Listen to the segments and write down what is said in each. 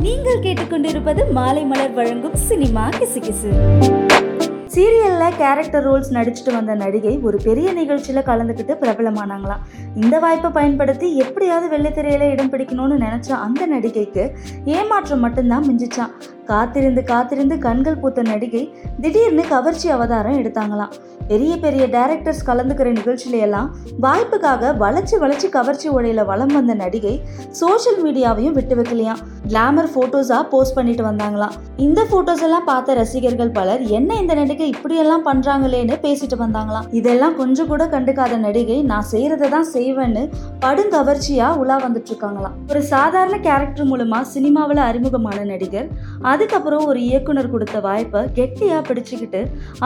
நீங்கள் கேட்டுக்கொண்டிருப்பது மாலை மலர் வழங்கும் சினிமா கிசுகிசு. சீரியல்ல கேரக்டர் ரோல்ஸ் நடிச்சுட்டு வந்த நடிகை ஒரு பெரிய நிகழ்ச்சியில கலந்துக்கிட்டு பிரபலமானாங்களாம். இந்த வாய்ப்பை பயன்படுத்தி எப்படியாவது வெள்ளித்திரையில இடம் பிடிக்கணும்னு நினைச்ச அந்த நடிகைக்கு ஏமாற்றம் மட்டும்தான் மிஞ்சிச்சான் காத்திருந்து காத்திருந்து கண்கள் பூத்த நடிகை திடீர்னு கவர்ச்சி அவதாரம் எடுத்தாங்களாம். பெரிய பெரிய டைரக்டர்ஸ் கலந்துக்கிற நிகழ்ச்சியில எல்லாம் வாய்ப்புக்காக வளைச்சு வளைச்சு கவர்ச்சி உடையில வளம் வந்த நடிகை சோஷியல் மீடியாவையும் விட்டு வைக்கலையாம். கிளாமர் ஃபோட்டோஸாக போஸ்ட் பண்ணிட்டு வந்தாங்களாம் இந்த ஃபோட்டோஸ் எல்லாம் பார்த்த ரசிகர்கள் பலர் என்ன இந்த நடிகை இப்படியெல்லாம் பண்றாங்களேன்னு பேசிட்டு வந்தாங்களாம். இதெல்லாம் கொஞ்சம் கூட கண்டுக்காத நடிகை நான் செய்யறதை தான் செய்வேன்னு படுங்கவர்ச்சியா உலா வந்துட்டு இருக்காங்களாம். ஒரு சாதாரண கேரக்டர் மூலமா சினிமாவில் அறிமுகமான நடிகர் அதுக்கப்புறம் ஒரு இயக்குனர் கொடுத்த வாய்ப்பை கெட்டியாக பிடிச்சிக்கிட்டு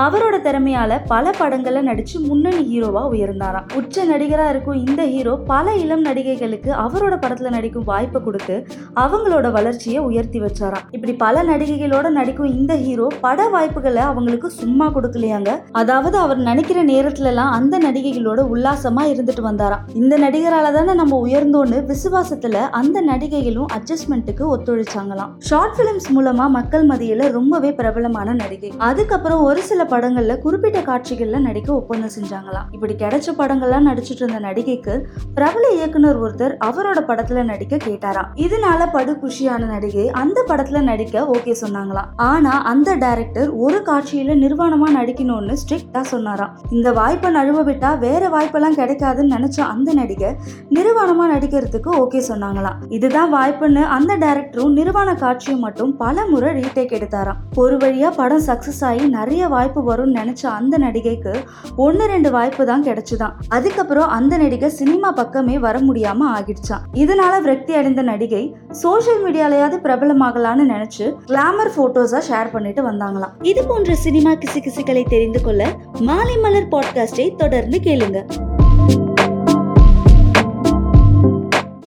அவரோட திறமையால் பல படங்களை நடித்து முன்னணி ஹீரோவாக உயர்ந்தாராம். உச்ச நடிகராக இருக்கும் இந்த ஹீரோ பல இளம் நடிகைகளுக்கு அவரோட படத்தில் நடிக்கும் வாய்ப்பை கொடுத்து அவங்களோட வளர்ச்சியை உயர்த்தி வச்சாராம். இப்படி பல நடிகைகளோட நடிக்கும் இந்த ஹீரோ பட வாய்ப்புகளை அவங்களுக்கு சும்மா கொடுக்கலையாங்க. அதாவது அவர் நினைக்கிற நேரத்துலலாம் அந்த நடிகைகளோட உல்லாசமாக இருந்துட்டு வந்தாராம். இந்த நடிகரால தானே நம்ம உயர்ந்தோன்னு விசுவாசத்தில் அந்த நடிகைகளும் அட்ஜஸ்ட்மெண்ட்டுக்கு ஒத்துழைச்சாங்களாம். ஷார்ட் ஃபிலிம்ஸ் மூலமா மக்கள் மத்தியில ரொம்பவே பிரபலமான நடிகை. அதுக்கப்புறம் ஒரு சில படங்கள்ல குறிப்பிட்ட காட்சிகள்ல நடிக்க ஒப்பந்தம் செஞ்சாங்களாம் இப்படி கிடைச்ச படங்கள்லாம் நடிச்சிட்டு இருந்த நடிகைக்கு பிரபல இயக்குனர் ஒருத்தர் அவரோட படத்துல நடிக்க கேட்டாராம் இதனால படு குஷியான நடிகை அந்த படத்துல நடிக்க ஓகே சொன்னாங்களாம் ஆனா அந்த டைரக்டர் ஒரு காட்சியில நிர்வாணமா நடிக்கணும்னு ஸ்ட்ரிக்டா சொன்னாராம் இந்த வாய்ப்பை நழுவ விட்டா வேற வாய்ப்பெல்லாம் கிடைக்காதுன்னு நினைச்ச அந்த நடிகை நிர்வாணமா நடிக்கிறதுக்கு ஓகே சொன்னாங்களாம் இதுதான் வாய்ப்புன்னு அந்த டைரக்டரும் நிர்வாண காட்சியை மட்டும் பல முறை ரீடேக் எடுத்தாராம். ஒரு வழியா படம் சக்சஸ் ஆகி நிறைய வாய்ப்பு வரும்னு நினைச்ச அந்த நடிகைக்கு ஒன்னு ரெண்டு வாய்ப்பு தான் கிடைச்சுதான். அதுக்கப்புறம் அந்த நடிகை சினிமா பக்கமே வர முடியாம ஆகிடுச்சான் இதனால விரக்தி அடைந்த நடிகை சோஷியல் மீடியாலயாவது பிரபலமாகலான்னு நினைச்சு கிளாமர் போட்டோஸா ஷேர் பண்ணிட்டு வந்தாங்களாம். இது போன்ற சினிமா கிசுகிசுகளை தெரிந்து கொள்ள மாலை மலர் பாட்காஸ்டை தொடர்ந்து கேளுங்க.